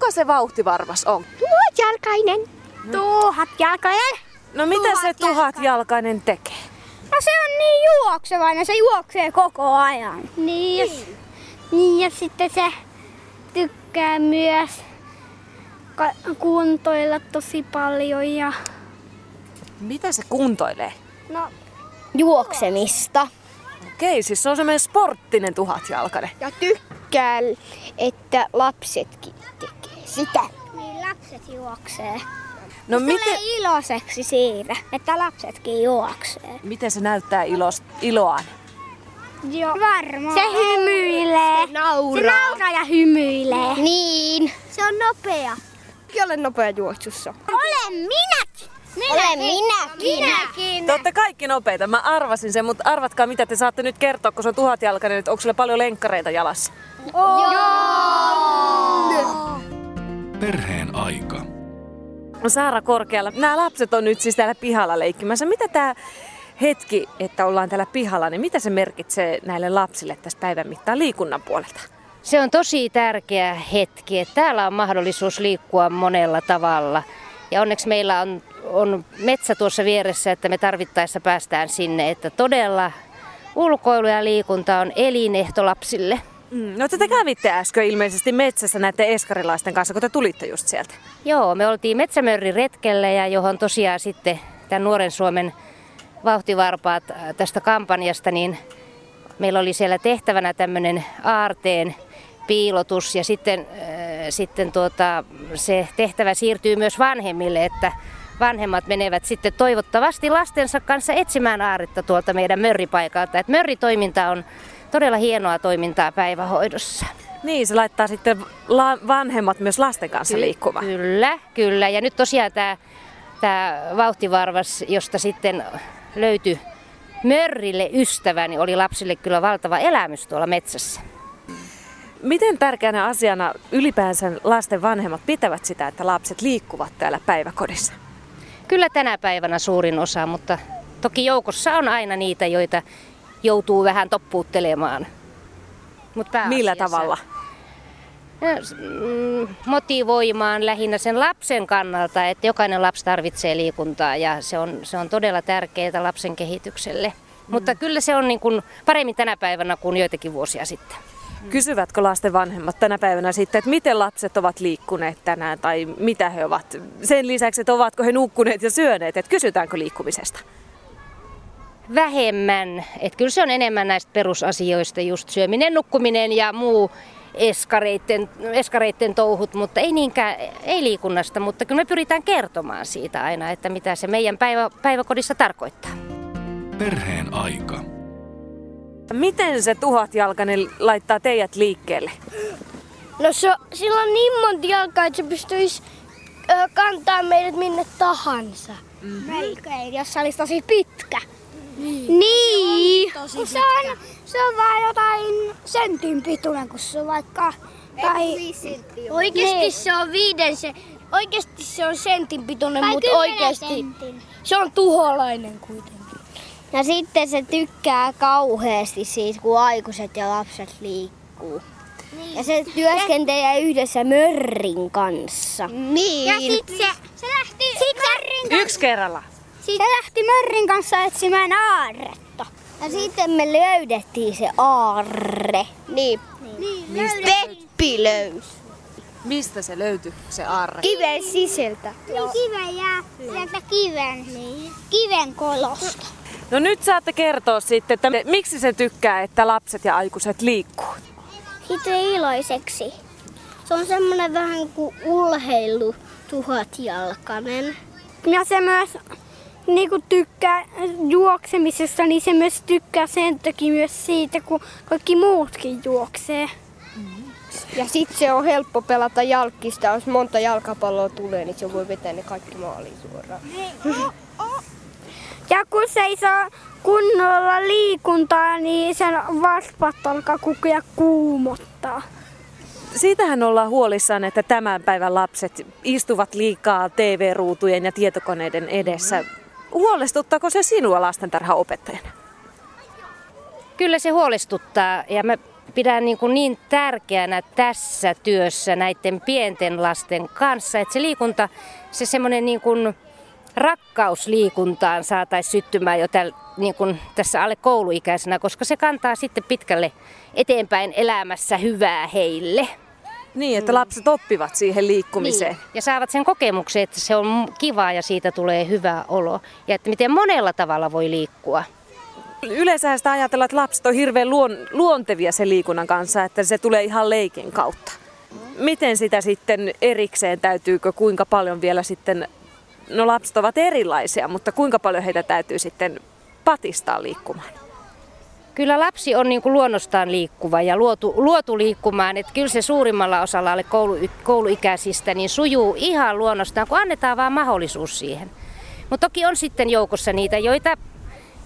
kuka se vauhtivarvas on? Tuhatjalkainen. Tuhatjalkainen. No mitä se tuhatjalkainen tekee? No se on niin juoksevainen, se juoksee koko ajan. Niin, ja, niin. niin ja sitten se tykkää myös kuntoilla tosi paljon ja... Mitä se kuntoilee? No, juoksemista. Okei, siis se on semmoinen sporttinen tuhatjalkainen. Ja tykkää, että lapsetkin tekee sitä. Niin, lapset juoksee. No se miten... iloiseksi siitä, että lapsetkin juoksee. Miten se näyttää ilos, iloaan? Joo. Varmaan. Se hymyilee. Se nauraa. Se nauraa ja hymyilee. Niin. Se on nopea. Minäkin olen nopea juoksussa. Olen minäkin. Minäkin. Olen minäkin. minäkin. Te olette kaikki nopeita. Mä arvasin sen, mutta arvatkaa mitä te saatte nyt kertoa, kun se on tuhatjalkainen, että onko sulle paljon lenkkareita jalassa? Oh. Joo. Perheen aika. Saara Korkealla. Nämä lapset on nyt siis täällä pihalla leikkimässä. Mitä tämä hetki, että ollaan täällä pihalla, niin mitä se merkitsee näille lapsille tässä päivän mittaan liikunnan puolelta? Se on tosi tärkeä hetki, että täällä on mahdollisuus liikkua monella tavalla. Ja onneksi meillä on, on metsä tuossa vieressä, että me tarvittaessa päästään sinne, että todella ulkoilu ja liikunta on elinehto lapsille. Mm, no te kävitte äsken ilmeisesti metsässä näiden eskarilaisten kanssa, kun te tulitte just sieltä. Joo, me oltiin Metsämörri retkelle ja johon tosiaan sitten tämän Nuoren Suomen vauhtivarpaat äh, tästä kampanjasta, niin meillä oli siellä tehtävänä tämmöinen aarteen piilotus ja sitten, äh, sitten tuota, se tehtävä siirtyy myös vanhemmille, että vanhemmat menevät sitten toivottavasti lastensa kanssa etsimään aaretta tuolta meidän mörripaikalta. Et mörritoiminta on todella hienoa toimintaa päivähoidossa. Niin, se laittaa sitten la- vanhemmat myös lasten kanssa Ky- liikkumaan. Kyllä, kyllä. Ja nyt tosiaan tämä tämä vauhtivarvas, josta sitten löytyi mörrille ystävä, niin oli lapsille kyllä valtava elämys tuolla metsässä. Miten tärkeänä asiana ylipäänsä lasten vanhemmat pitävät sitä, että lapset liikkuvat täällä päiväkodissa? Kyllä tänä päivänä suurin osa, mutta toki joukossa on aina niitä, joita joutuu vähän toppuuttelemaan. Mut Millä tavalla? Mm, motivoimaan lähinnä sen lapsen kannalta, että jokainen lapsi tarvitsee liikuntaa ja se on, se on todella tärkeää lapsen kehitykselle. Mm. Mutta kyllä se on niin kuin paremmin tänä päivänä kuin joitakin vuosia sitten. Kysyvätkö lasten vanhemmat tänä päivänä sitten, että miten lapset ovat liikkuneet tänään tai mitä he ovat? Sen lisäksi, että ovatko he nukkuneet ja syöneet, että kysytäänkö liikkumisesta? Vähemmän. Että kyllä se on enemmän näistä perusasioista, just syöminen, nukkuminen ja muu eskareitten, eskareitten touhut, mutta ei niinkään, ei liikunnasta, mutta kyllä me pyritään kertomaan siitä aina, että mitä se meidän päivä, päiväkodissa tarkoittaa. Perheen aika. Miten se tuhatjalkainen laittaa teidät liikkeelle? No se, sillä on niin monta jalkaa, että se pystyisi ö, kantaa meidät minne tahansa. Mm-hmm. Melkein, jos se olisi tosi pitkä. Niin. niin. Se, on, se, on, se on vaan jotain sentin pituinen, kun se on vaikka... Tai, oikeasti niin. se on viiden se, Oikeasti se on sentin pituinen, mutta oikeasti sentin. se on tuholainen kuitenkin. Ja sitten se tykkää kauheasti siitä, kun aikuiset ja lapset liikkuu. Niin. Ja se työskentelee yhdessä mörrin kanssa. Niin. Ja sitten se, se lähti sit mörrin kanssa. Yksi kerralla. Sitten se lähti mörrin kanssa etsimään aarretta. Ja sitten me löydettiin se aarre. Niin. niin. Mistä Peppi löysi. Mistä se löytyi, se aarre? Kiven sisältä. Niin kiven jää sieltä kiven, niin. kiven kolosta. No nyt saatte kertoa sitten, että miksi se tykkää, että lapset ja aikuiset liikkuu. Siitä iloiseksi. Se on semmoinen vähän kuin ulheilu tuhatjalkainen. Ja se myös niin kuin tykkää juoksemisesta, niin se myös tykkää sen takia myös siitä, kun kaikki muutkin juoksee. Ja sitten se on helppo pelata jalkista, jos monta jalkapalloa tulee, niin se voi vetää ne kaikki maaliin suoraan. Ja kun se ei saa kunnolla liikuntaa, niin sen vaspat alkaa kukia kuumottaa. Siitähän ollaan huolissaan, että tämän päivän lapset istuvat liikaa TV-ruutujen ja tietokoneiden edessä. Huolestuttaako se sinua lastentarhaopettajana? Kyllä se huolestuttaa ja me pidän niin, kuin niin tärkeänä tässä työssä näiden pienten lasten kanssa, että se liikunta, se semmoinen niin kuin rakkaus liikuntaan saataisiin syttymään jo täl, niin kuin tässä alle kouluikäisenä, koska se kantaa sitten pitkälle eteenpäin elämässä hyvää heille. Niin, että lapset oppivat siihen liikkumiseen. Niin. Ja saavat sen kokemuksen, että se on kivaa ja siitä tulee hyvä olo. Ja että miten monella tavalla voi liikkua. Yleensä sitä ajatellaan, että lapset on hirveän luon, luontevia sen liikunnan kanssa, että se tulee ihan leikin kautta. Miten sitä sitten erikseen täytyykö, kuinka paljon vielä sitten, no lapset ovat erilaisia, mutta kuinka paljon heitä täytyy sitten patistaa liikkumaan? Kyllä lapsi on niin kuin luonnostaan liikkuva ja luotu, luotu liikkumaan. Että kyllä se suurimmalla osalla alle koulu, kouluikäisistä niin sujuu ihan luonnostaan, kun annetaan vaan mahdollisuus siihen. Mutta toki on sitten joukossa niitä, joita,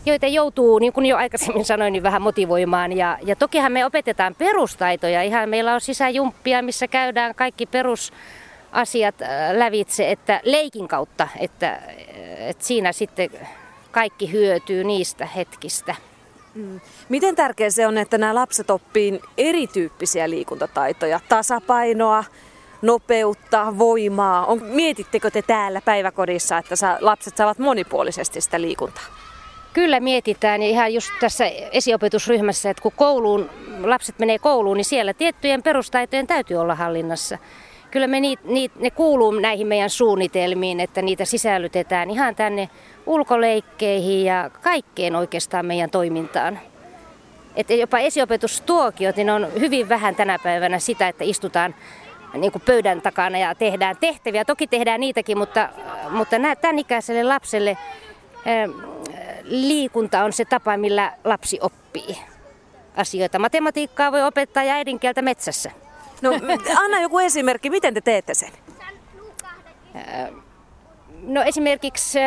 joita joutuu, niin kuin jo aikaisemmin sanoin, niin vähän motivoimaan. Ja, ja tokihan me opetetaan perustaitoja. Ihan meillä on sisäjumppia, missä käydään kaikki perusasiat äh, lävitse, että leikin kautta, että, että siinä sitten kaikki hyötyy niistä hetkistä. Mm. Miten tärkeää se on, että nämä lapset oppii erityyppisiä liikuntataitoja, tasapainoa, nopeutta, voimaa? On, mietittekö te täällä päiväkodissa, että sa, lapset saavat monipuolisesti sitä liikuntaa? Kyllä mietitään ja ihan just tässä esiopetusryhmässä, että kun kouluun, lapset menee kouluun, niin siellä tiettyjen perustaitojen täytyy olla hallinnassa. Kyllä me niit, niit, ne kuuluu näihin meidän suunnitelmiin, että niitä sisällytetään ihan tänne ulkoleikkeihin ja kaikkeen oikeastaan meidän toimintaan. Että jopa esiopetustuokiot, niin on hyvin vähän tänä päivänä sitä, että istutaan niin kuin pöydän takana ja tehdään tehtäviä. Toki tehdään niitäkin, mutta, mutta tämän ikäiselle lapselle liikunta on se tapa, millä lapsi oppii asioita. Matematiikkaa voi opettaa ja äidinkieltä metsässä. No anna joku esimerkki, miten te teette sen? No esimerkiksi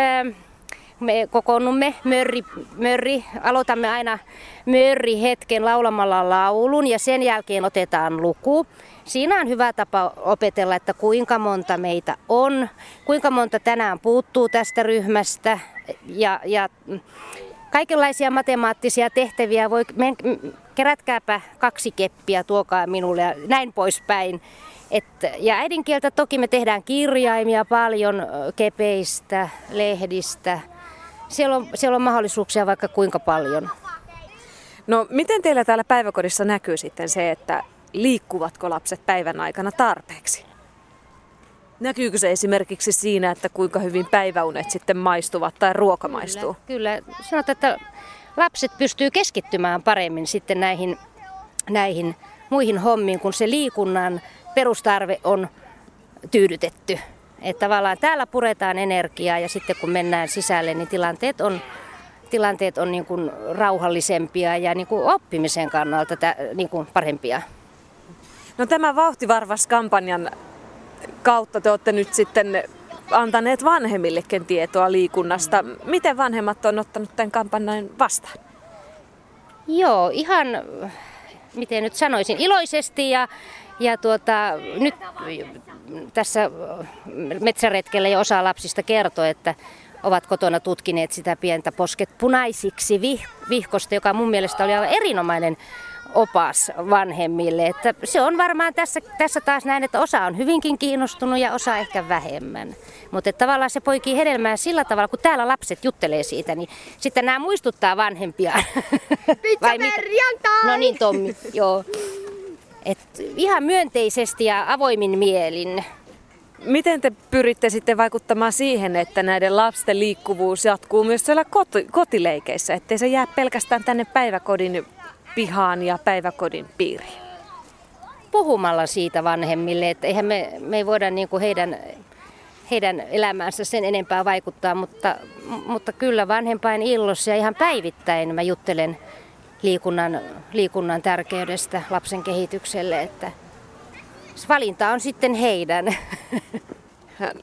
me kokoonnumme mörri, mörri, aloitamme aina mörri hetken laulamalla laulun ja sen jälkeen otetaan luku. Siinä on hyvä tapa opetella, että kuinka monta meitä on, kuinka monta tänään puuttuu tästä ryhmästä ja, ja kaikenlaisia matemaattisia tehtäviä voi, kerätkääpä kaksi keppiä, tuokaa minulle ja näin poispäin. Et, ja äidinkieltä toki me tehdään kirjaimia paljon kepeistä, lehdistä. Siellä on, siellä on mahdollisuuksia vaikka kuinka paljon. No miten teillä täällä päiväkodissa näkyy sitten se, että liikkuvatko lapset päivän aikana tarpeeksi? Näkyykö se esimerkiksi siinä, että kuinka hyvin päiväunet sitten maistuvat tai ruoka maistuu? Kyllä, kyllä. sanotaan, että lapset pystyy keskittymään paremmin sitten näihin, näihin muihin hommiin, kun se liikunnan perustarve on tyydytetty. Että tavallaan täällä puretaan energiaa ja sitten kun mennään sisälle, niin tilanteet on, tilanteet on niin kuin rauhallisempia ja niin kuin oppimisen kannalta niin kuin parempia. No tämä Vauhtivarvas-kampanjan kautta te olette nyt sitten antaneet vanhemmillekin tietoa liikunnasta. Miten vanhemmat on ottanut tämän kampanjan vastaan? Joo, ihan miten nyt sanoisin, iloisesti ja, ja tuota, nyt tässä metsäretkellä jo osa lapsista kertoi, että ovat kotona tutkineet sitä pientä posket punaisiksi vihkosta, joka mun mielestä oli aivan erinomainen opas vanhemmille. Että se on varmaan tässä, tässä taas näin, että osa on hyvinkin kiinnostunut ja osa ehkä vähemmän. Mutta tavallaan se poikii hedelmää sillä tavalla, kun täällä lapset juttelee siitä, niin sitten nämä muistuttaa vanhempia. Pizza No niin Tommi, joo. Et ihan myönteisesti ja avoimin mielin. Miten te pyritte sitten vaikuttamaan siihen, että näiden lasten liikkuvuus jatkuu myös siellä koti, kotileikeissä, ettei se jää pelkästään tänne päiväkodin pihaan ja päiväkodin piiriin? Puhumalla siitä vanhemmille, että eihän me, me ei voida niin kuin heidän, heidän elämäänsä sen enempää vaikuttaa, mutta, mutta kyllä vanhempain illossa ja ihan päivittäin mä juttelen liikunnan, liikunnan tärkeydestä lapsen kehitykselle, että valinta on sitten heidän.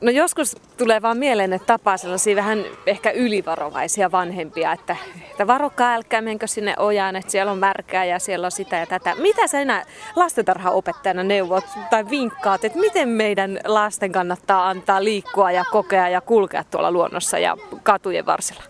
No joskus tulee vaan mieleen, että tapaa sellaisia vähän ehkä ylivarovaisia vanhempia, että, että varokaa, älkää menkö sinne ojaan, että siellä on märkää ja siellä on sitä ja tätä. Mitä sä enää lastentarhaopettajana neuvot tai vinkkaat, että miten meidän lasten kannattaa antaa liikkua ja kokea ja kulkea tuolla luonnossa ja katujen varsilla?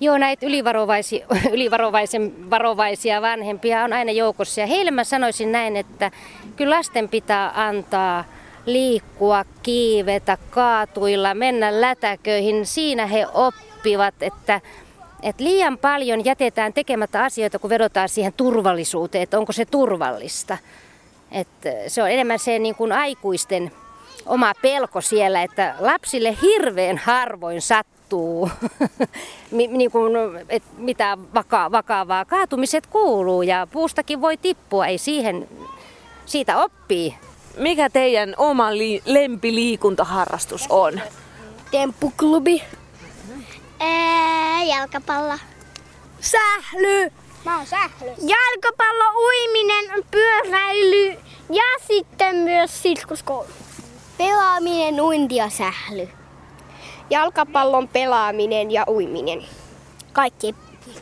Joo, näitä ylivarovaisia, ylivarovaisen varovaisia vanhempia on aina joukossa. Ja heille mä sanoisin näin, että kyllä lasten pitää antaa liikkua, kiivetä, kaatuilla, mennä lätäköihin. Siinä he oppivat, että, että liian paljon jätetään tekemättä asioita, kun vedotaan siihen turvallisuuteen, että onko se turvallista. Että se on enemmän se niin kuin aikuisten oma pelko siellä, että lapsille hirveän harvoin sattuu, niin kuin, että mitä vaka- vakavaa. Kaatumiset kuuluu ja puustakin voi tippua, ei siihen, siitä oppii. Mikä teidän oma li- lempiliikuntaharrastus on? Temppuklubi. Ää, jalkapallo. Sähly. Mä oon sähly. Jalkapallo, uiminen, pyöräily ja sitten myös sirkuskoulu. Pelaaminen, uinti ja sähly. Jalkapallon pelaaminen ja uiminen. Kaikki.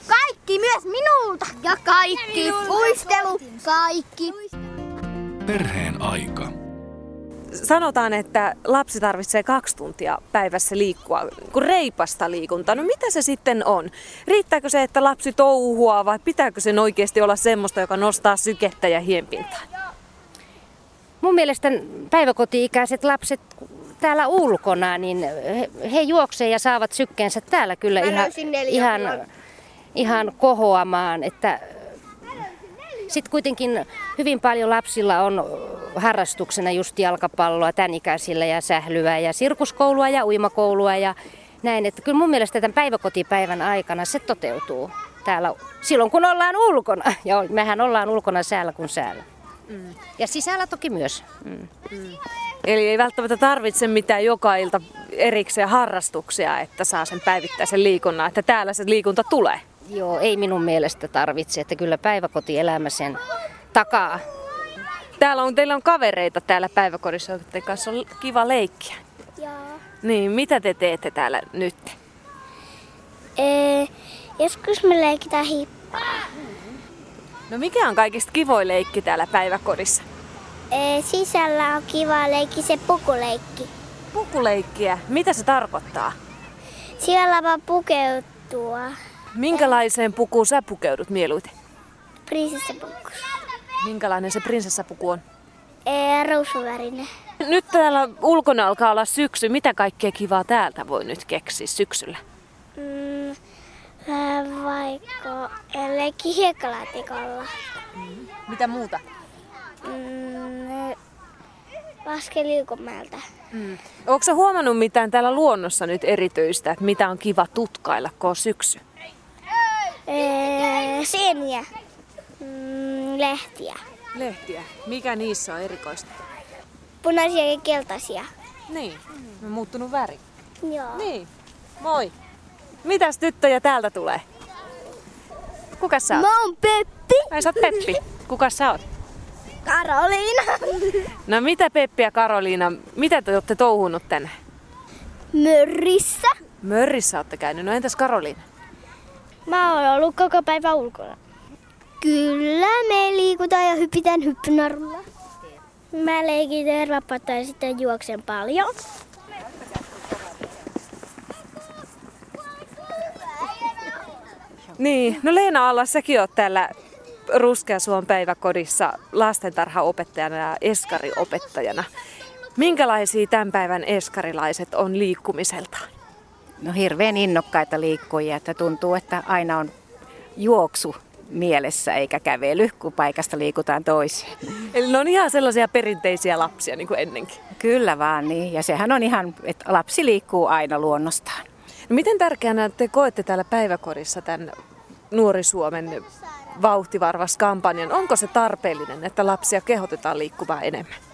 Kaikki myös minulta. Ja kaikki. Uistelu. Kaikki. Perheen aika. Sanotaan, että lapsi tarvitsee kaksi tuntia päivässä liikkua, kun reipasta liikuntaa. No mitä se sitten on? Riittääkö se, että lapsi touhua vai pitääkö sen oikeasti olla semmoista, joka nostaa sykettä ja hienpintaa? Mun mielestä päiväkoti-ikäiset lapset täällä ulkona, niin he, he juoksee ja saavat sykkeensä täällä kyllä Mä ihan, ihan, ihan kohoamaan. Että sitten kuitenkin hyvin paljon lapsilla on harrastuksena just jalkapalloa tämän ikäisillä ja sählyä ja sirkuskoulua ja uimakoulua ja näin. Että kyllä mun mielestä tämän päiväkotipäivän aikana se toteutuu täällä silloin kun ollaan ulkona. Ja mehän ollaan ulkona säällä kuin säällä. Mm. Ja sisällä toki myös. Mm. Eli ei välttämättä tarvitse mitään joka ilta erikseen harrastuksia, että saa sen päivittäisen liikunnan, että täällä se liikunta tulee. Joo, ei minun mielestä tarvitse, että kyllä päiväkotielämä sen takaa. Täällä on, teillä on kavereita täällä päiväkodissa, joiden kanssa on kiva leikkiä. Joo. Niin, mitä te teette täällä nyt? Ee, joskus me leikitään hippaa. No mikä on kaikista kivoin leikki täällä päiväkodissa? Ee, sisällä on kiva leikki se pukuleikki. Pukuleikkiä. Mitä se tarkoittaa? Siellä vaan pukeutua. Minkälaiseen pukuun sä pukeudut mieluiten? Prinsessapuku. Minkälainen se prinsessapuku on? Ee, ruusuvärinen. Nyt täällä ulkona alkaa olla syksy. Mitä kaikkea kivaa täältä voi nyt keksiä syksyllä? Mm, ää, vaikka leikki hiekkalaatikolla. Mitä muuta? Mm, laske liukumäeltä. Mm. Onko huomannut mitään täällä luonnossa nyt erityistä, että mitä on kiva tutkailla, kun on syksy? Ee, sieniä. Mm, lehtiä. Lehtiä. Mikä niissä on erikoista? Punaisia ja keltaisia. Niin, on muuttunut väri. Joo. Niin, moi. Mitäs tyttöjä täältä tulee? Kuka sä oot? Mä oon Peppi. Ai sä oot Peppi. Kuka sä oot? Karoliina. No mitä Peppi ja Karoliina, mitä te olette touhunut tänne? Mörrissä. Mörrissä olette käynyt, no entäs Karoliina? Mä oon ollut koko päivä ulkona. Kyllä, me liikutaan ja hypitään hyppynarulla. Mä leikin tervapata ja sitten juoksen paljon. Niin, no Leena Alla, säkin oot täällä Ruskeasuon päiväkodissa lastentarhaopettajana ja eskariopettajana. Minkälaisia tämän päivän eskarilaiset on liikkumiseltaan? No hirveän innokkaita liikkujia, että tuntuu, että aina on juoksu mielessä eikä kävely, kun paikasta liikutaan toiseen. Eli ne on ihan sellaisia perinteisiä lapsia niin kuin ennenkin. Kyllä vaan niin, ja sehän on ihan, että lapsi liikkuu aina luonnostaan. No miten tärkeänä te koette täällä päiväkodissa tämän Nuori Suomen vauhtivarvas-kampanjan? Onko se tarpeellinen, että lapsia kehotetaan liikkumaan enemmän?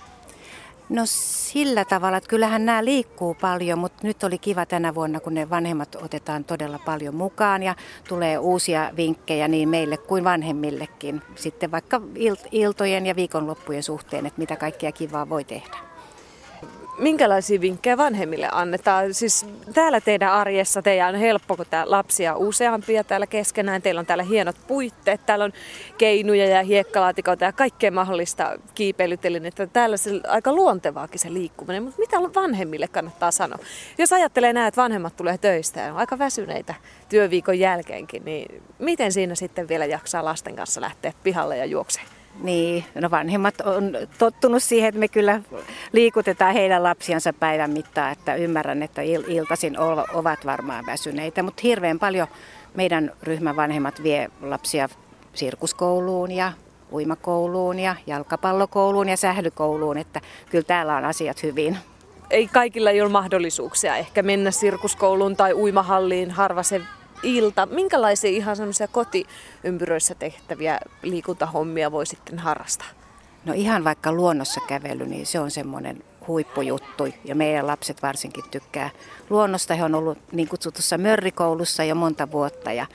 No sillä tavalla, että kyllähän nämä liikkuu paljon, mutta nyt oli kiva tänä vuonna, kun ne vanhemmat otetaan todella paljon mukaan ja tulee uusia vinkkejä niin meille kuin vanhemmillekin. Sitten vaikka il- iltojen ja viikonloppujen suhteen, että mitä kaikkea kivaa voi tehdä. Minkälaisia vinkkejä vanhemmille annetaan? Siis täällä teidän arjessa teidän on helppo, kun lapsia useampia täällä keskenään. Teillä on täällä hienot puitteet, täällä on keinuja ja hiekkalaatikoita ja kaikkea mahdollista kiipeilytelinettä. Täällä se aika luontevaakin se liikkuminen, mutta mitä vanhemmille kannattaa sanoa? Jos ajattelee näin, että vanhemmat tulee töistä ja on aika väsyneitä työviikon jälkeenkin, niin miten siinä sitten vielä jaksaa lasten kanssa lähteä pihalle ja juokseen? Niin, no vanhemmat on tottunut siihen, että me kyllä liikutetaan heidän lapsiansa päivän mittaan, että ymmärrän, että il- iltaisin ovat varmaan väsyneitä, mutta hirveän paljon meidän ryhmän vanhemmat vie lapsia sirkuskouluun ja uimakouluun ja jalkapallokouluun ja sählykouluun, että kyllä täällä on asiat hyvin. Ei kaikilla ei ole mahdollisuuksia ehkä mennä sirkuskouluun tai uimahalliin, harva se ilta. Minkälaisia ihan semmoisia kotiympyröissä tehtäviä liikuntahommia voi sitten harrastaa? No ihan vaikka luonnossa kävely, niin se on semmoinen huippujuttu ja meidän lapset varsinkin tykkää luonnosta. He on ollut niin kutsutussa mörrikoulussa jo monta vuotta ja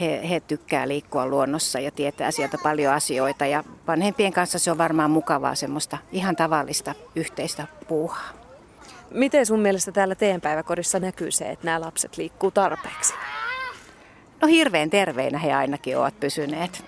he, he tykkää liikkua luonnossa ja tietää sieltä paljon asioita ja vanhempien kanssa se on varmaan mukavaa semmoista ihan tavallista yhteistä puuhaa. Miten sun mielestä täällä teidän päiväkodissa näkyy se, että nämä lapset liikkuu tarpeeksi? No hirveän terveinä he ainakin ovat pysyneet.